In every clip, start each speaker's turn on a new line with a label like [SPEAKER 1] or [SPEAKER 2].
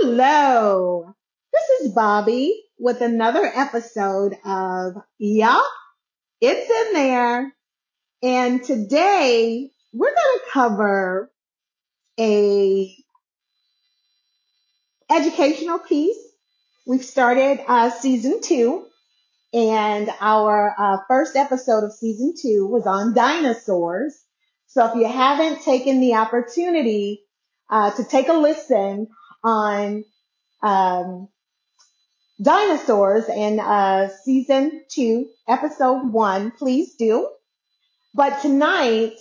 [SPEAKER 1] Hello, this is Bobby with another episode of Yup, It's in There. And today we're going to cover a educational piece. We've started uh, season two and our uh, first episode of season two was on dinosaurs. So if you haven't taken the opportunity uh, to take a listen on um, dinosaurs in uh, season two, episode one, please do. But tonight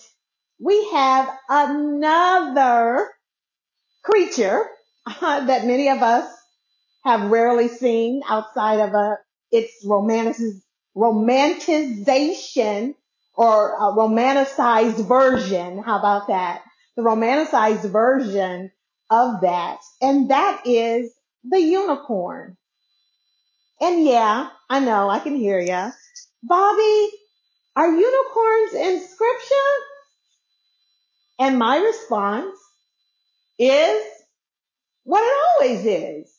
[SPEAKER 1] we have another creature that many of us have rarely seen outside of a its romantic, romanticization or a romanticized version. How about that? The romanticized version of that. And that is the unicorn. And yeah, I know, I can hear ya. Bobby, are unicorns in scripture? And my response is what it always is.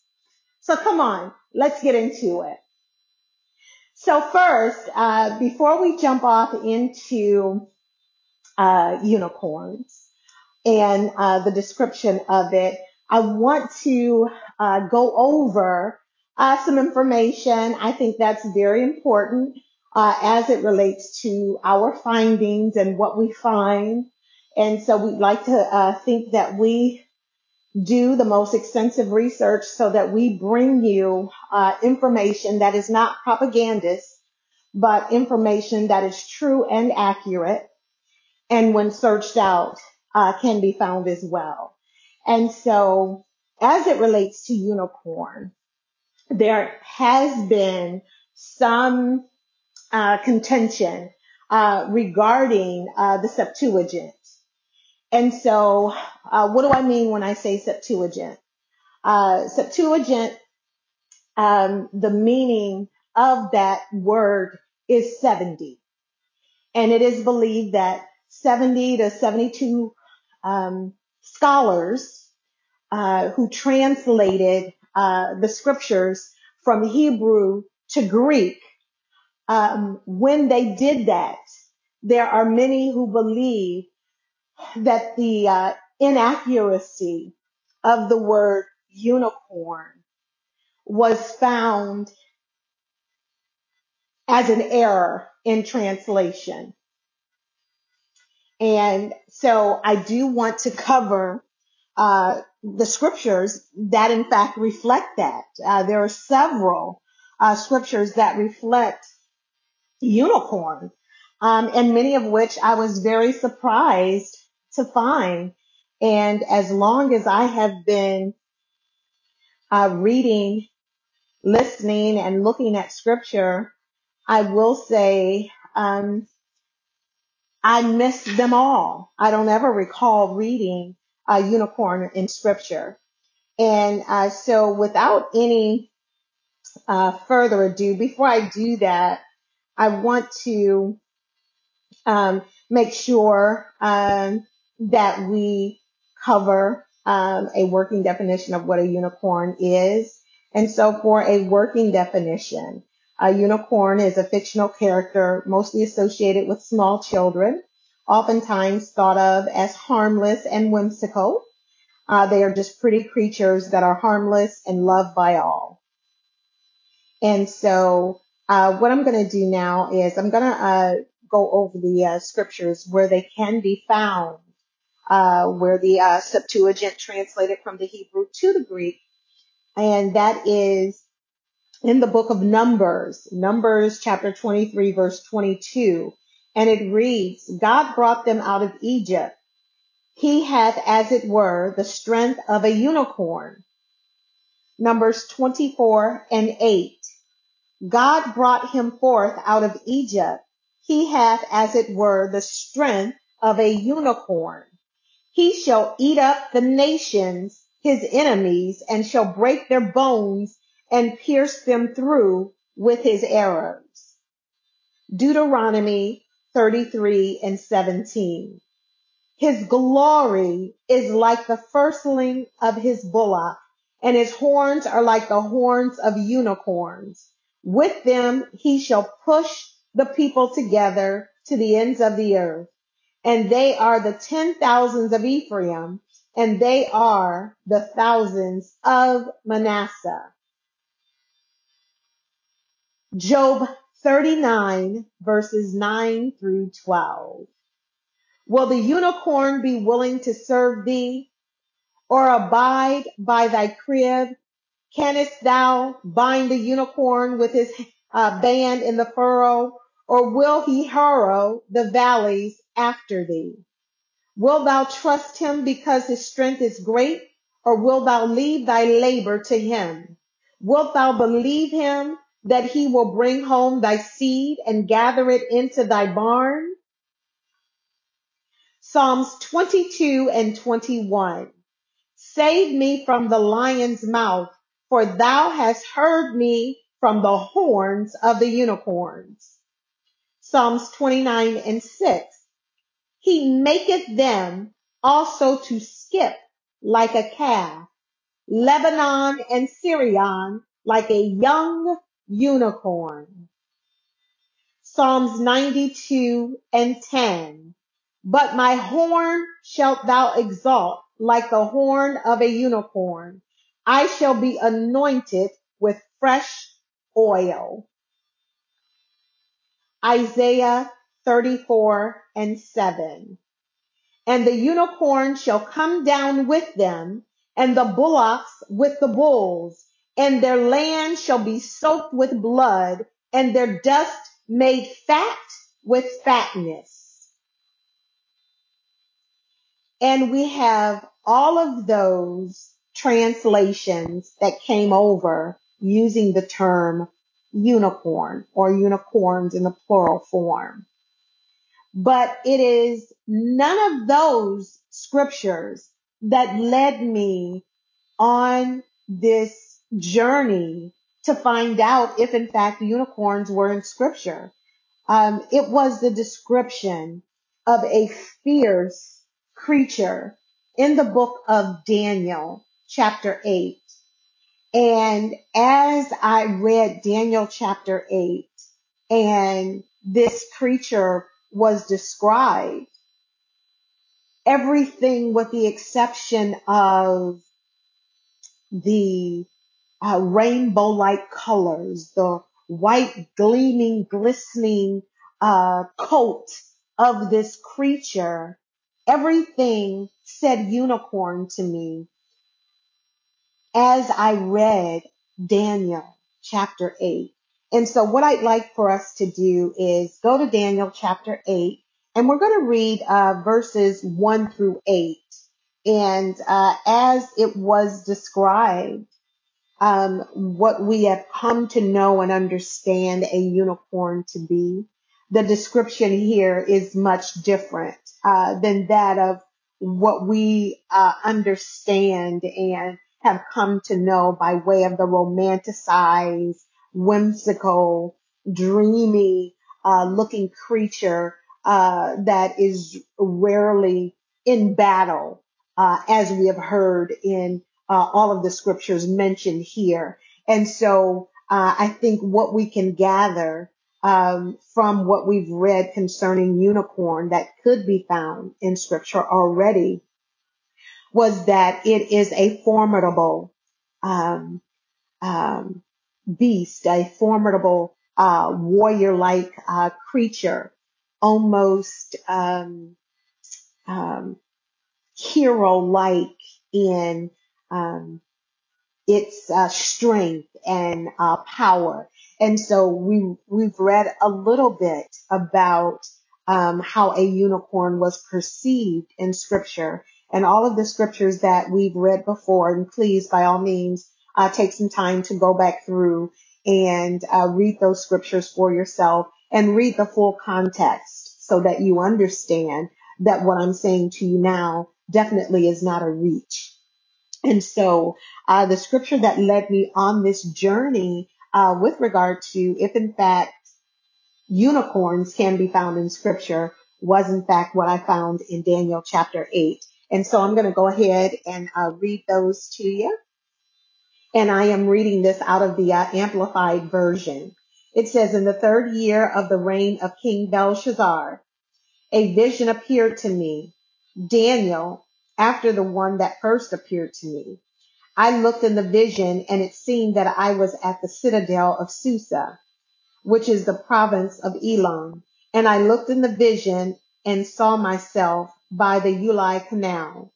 [SPEAKER 1] So come on, let's get into it. So first, uh, before we jump off into uh, unicorns and uh, the description of it, I want to uh, go over uh, some information. I think that's very important uh, as it relates to our findings and what we find. And so we'd like to think that we do the most extensive research so that we bring you uh, information that is not propagandist, but information that is true and accurate, and when searched out, uh, can be found as well. And so, as it relates to unicorn, there has been some uh, contention uh, regarding uh, the Septuagint. And so, uh, what do I mean when I say Septuagint? Uh, Septuagint, um, the meaning of that word is 70. And it is believed that 70 to 72 um, scholars uh, who translated uh, the scriptures from Hebrew to Greek, um, when they did that, there are many who believe that the uh, inaccuracy of the word unicorn was found as an error in translation. And so I do want to cover uh, the scriptures that in fact reflect that. Uh, there are several uh, scriptures that reflect unicorn, um, and many of which I was very surprised to find. And as long as I have been uh, reading, listening, and looking at scripture, I will say um, I miss them all. I don't ever recall reading a unicorn in scripture. And uh, so, without any uh, further ado, before I do that, I want to um, make sure um, that we cover um, a working definition of what a unicorn is. And so for a working definition, a unicorn is a fictional character mostly associated with small children, oftentimes thought of as harmless and whimsical. Uh, they are just pretty creatures that are harmless and loved by all. And so uh, what I'm going to do now is I'm going to uh, go over the uh, scriptures where they can be found uh, where the uh, Septuagint translated from the Hebrew to the Greek, and that is in the book of Numbers, Numbers chapter 23, verse 22, and it reads, God brought them out of Egypt. He hath, as it were, the strength of a unicorn. Numbers 24 and 8. God brought him forth out of Egypt. He hath, as it were, the strength of a unicorn. He shall eat up the nations, his enemies, and shall break their bones and pierced them through with his arrows. Deuteronomy 33 and 17. His glory is like the firstling of his bullock, and his horns are like the horns of unicorns. With them he shall push the people together to the ends of the earth. And they are the ten thousands of Ephraim, and they are the thousands of Manasseh. Job 39 verses 9 through 12. Will the unicorn be willing to serve thee or abide by thy crib? Canst thou bind the unicorn with his uh, band in the furrow or will he harrow the valleys after thee? Wilt thou trust him because his strength is great or wilt thou leave thy labor to him? Wilt thou believe him that he will bring home thy seed and gather it into thy barn? Psalms 22 and 21. Save me from the lion's mouth, for thou hast heard me from the horns of the unicorns. Psalms 29 and 6. He maketh them also to skip like a calf, Lebanon and Sirion like a young unicorn. Psalms 92 and 10. But my horn shalt thou exalt like the horn of a unicorn. I shall be anointed with fresh oil. Isaiah 34 and 7. And the unicorn shall come down with them, and the bullocks with the bulls, and their land shall be soaked with blood, and their dust made fat with fatness. And we have all of those translations that came over using the term unicorn or unicorns in the plural form. But it is none of those scriptures that led me on this journey to find out if in fact unicorns were in scripture. Um, it was the description of a fierce creature in the book of Daniel, chapter 8. And as I read Daniel chapter 8 and this creature was described, everything with the exception of the uh, rainbow like colors, the white gleaming, glistening uh, coat of this creature, everything said unicorn to me as I read Daniel chapter 8. And so what I'd like for us to do is go to Daniel chapter 8 and we're going to read uh, verses 1 through 8. And uh, as it was described, um, what we have come to know and understand a unicorn to be, the description here is much different uh, than that of what we uh, understand and have come to know by way of the romanticized, whimsical, dreamy uh, looking creature uh, that is rarely in battle, uh, as we have heard in uh, all of the scriptures mentioned here. And so uh, I think what we can gather um, from what we've read concerning unicorn that could be found in scripture already was that it is a formidable um, um, beast, a formidable uh, warrior-like uh, creature, almost um, um hero-like in um, its uh, strength and uh, power. And so we we've read a little bit about um, how a unicorn was perceived in Scripture and all of the scriptures that we've read before. And please, by all means, uh, take some time to go back through and uh, read those scriptures for yourself and read the full context so that you understand that what I'm saying to you now definitely is not a reach. And so uh, the scripture that led me on this journey uh, with regard to if in fact unicorns can be found in scripture was in fact what I found in Daniel chapter 8. And so I'm going to go ahead and uh, read those to you. And I am reading this out of the uh, Amplified Version. It says, In the third year of the reign of King Belshazzar, a vision appeared to me, Daniel, after the one that first appeared to me. I looked in the vision, and it seemed that I was at the citadel of Susa, which is the province of Elam. And I looked in the vision and saw myself by the Ulai Canal.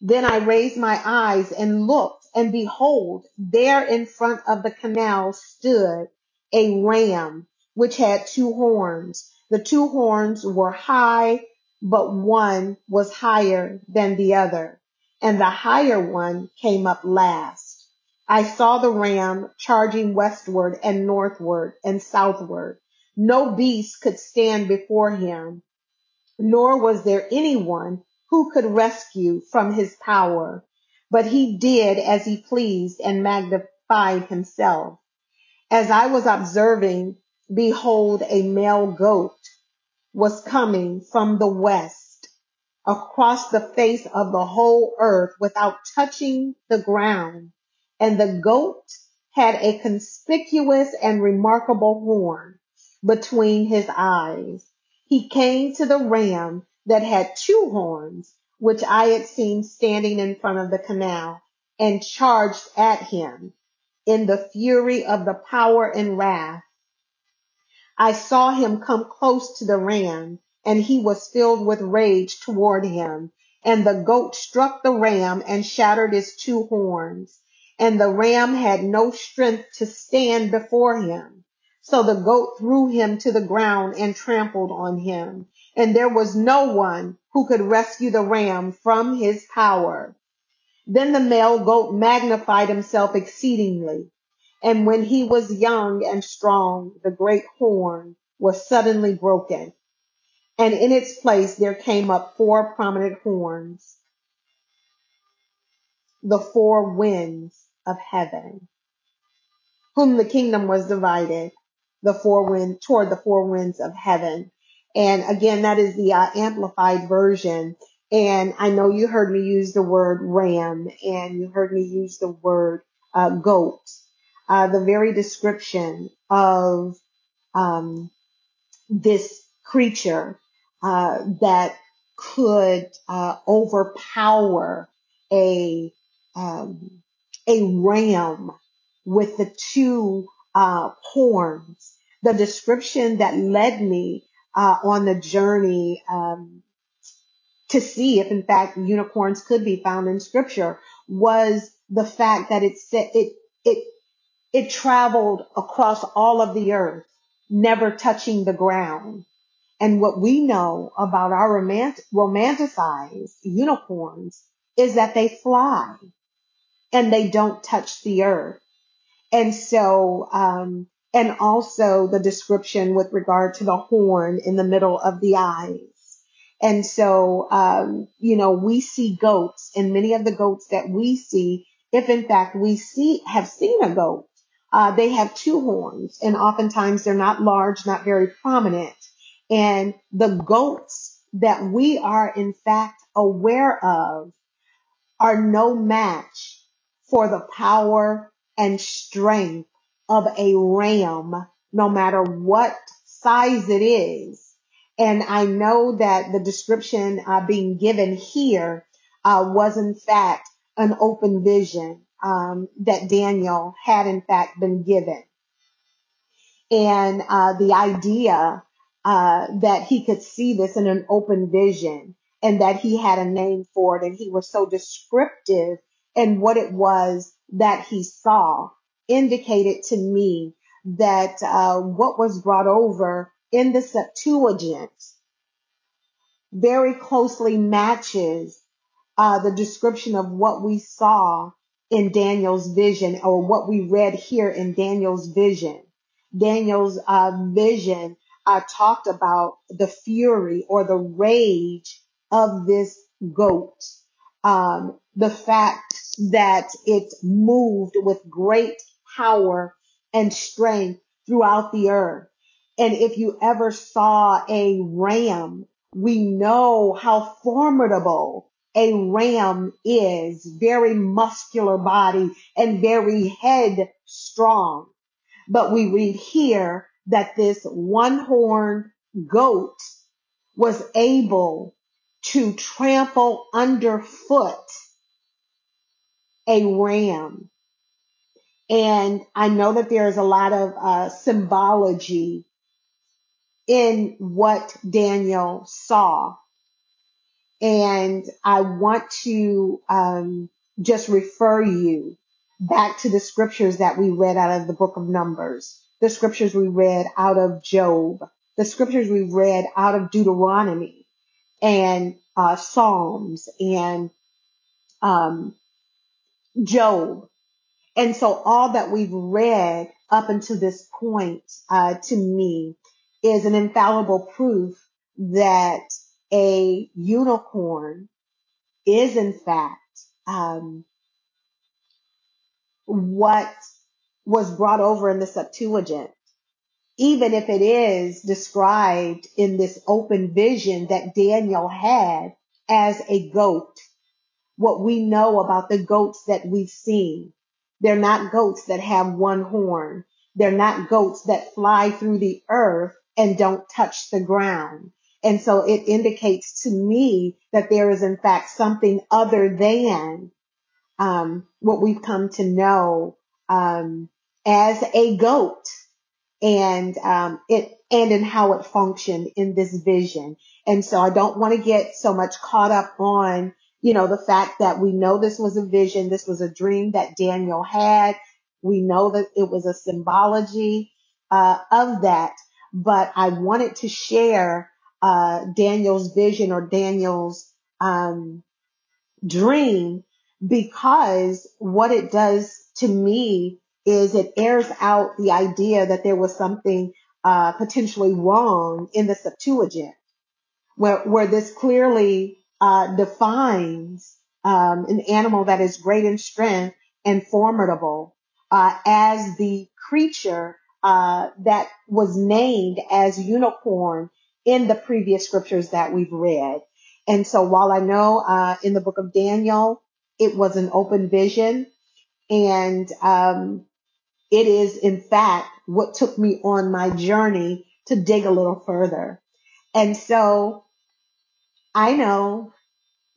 [SPEAKER 1] Then I raised my eyes and looked, and behold, there in front of the canal stood a ram which had two horns. The two horns were high, but one was higher than the other, and the higher one came up last. I saw the ram charging westward and northward and southward. No beast could stand before him nor was there anyone who could rescue from his power. But he did as he pleased and magnified himself. As I was observing, behold, a male goat was coming from the west across the face of the whole earth without touching the ground. And the goat had a conspicuous and remarkable horn between his eyes he came to the ram that had two horns, which I had seen standing in front of the canal, and charged at him in the fury of the power and wrath. I saw him come close to the ram, and he was filled with rage toward him. And the goat struck the ram and shattered his two horns. And the ram had no strength to stand before him. So the goat threw him to the ground and trampled on him. And there was no one who could rescue the ram from his power. Then the male goat magnified himself exceedingly. And when he was young and strong, the great horn was suddenly broken. And in its place there came up four prominent horns, the four winds of heaven, whom the kingdom was divided the four wind toward the four winds of heaven. And again, that is the uh, amplified version. And I know you heard me use the word ram and you heard me use the word uh, goat. Uh, the very description of um, this creature uh, that could uh, overpower a um, a ram with the two uh, horns. The description that led me uh, on the journey um, to see if, in fact, unicorns could be found in Scripture was the fact that it said it it it traveled across all of the earth, never touching the ground. And what we know about our romant- romanticized unicorns is that they fly and they don't touch the earth. And so, um, and also the description with regard to the horn in the middle of the eyes. And so, um, you know, we see goats and many of the goats that we see, if in fact we see, have seen a goat, uh, they have two horns and oftentimes they're not large, not very prominent. And the goats that we are in fact aware of are no match for the power and strength of a ram, no matter what size it is. And I know that the description uh, being given here uh, was in fact an open vision um, that Daniel had in fact been given. And uh, the idea uh, that he could see this in an open vision and that he had a name for it and he was so descriptive in what it was that he saw indicated to me that uh, what was brought over in the Septuagint very closely matches uh, the description of what we saw in Daniel's vision or what we read here in Daniel's vision. Daniel's uh, vision uh, talked about the fury or the rage of this goat. Um, the fact that it moved with great power and strength throughout the earth. And if you ever saw a ram, we know how formidable a ram is, very muscular body and very headstrong. But we read here that this one horned goat was able to trample underfoot a ram. And I know that there's a lot of uh, symbology in what Daniel saw. And I want to um, just refer you back to the scriptures that we read out of the book of Numbers, the scriptures we read out of Job, the scriptures we read out of Deuteronomy and uh, Psalms and um, Job. And so all that we've read up until this point, uh, to me is an infallible proof that a unicorn is in fact, um, what was brought over in the Septuagint. Even if it is described in this open vision that Daniel had as a goat what we know about the goats that we've seen. They're not goats that have one horn. They're not goats that fly through the earth and don't touch the ground. And so it indicates to me that there is in fact something other than um, what we've come to know um, as a goat and um, it and in how it functioned in this vision. And so I don't want to get so much caught up on you know, the fact that we know this was a vision, this was a dream that Daniel had. We know that it was a symbology uh, of that, but I wanted to share uh, Daniel's vision or Daniel's um, dream because what it does to me is it airs out the idea that there was something uh, potentially wrong in the Septuagint, where where this clearly uh, defines um, an animal that is great in strength and formidable uh, as the creature uh, that was named as unicorn in the previous scriptures that we've read. And so while I know uh, in the book of Daniel it was an open vision, and um, it is in fact what took me on my journey to dig a little further. And so I know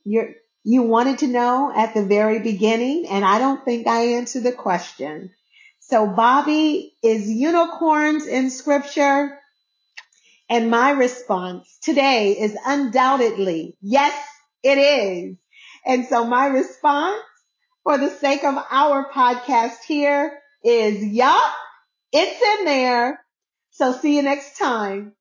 [SPEAKER 1] you you wanted to know at the very beginning, and I don't think I answered the question. So, Bobby, is unicorns in scripture? And my response today is undoubtedly, yes, it is. And so my response for the sake of our podcast here is, yup, it's in there. So see you next time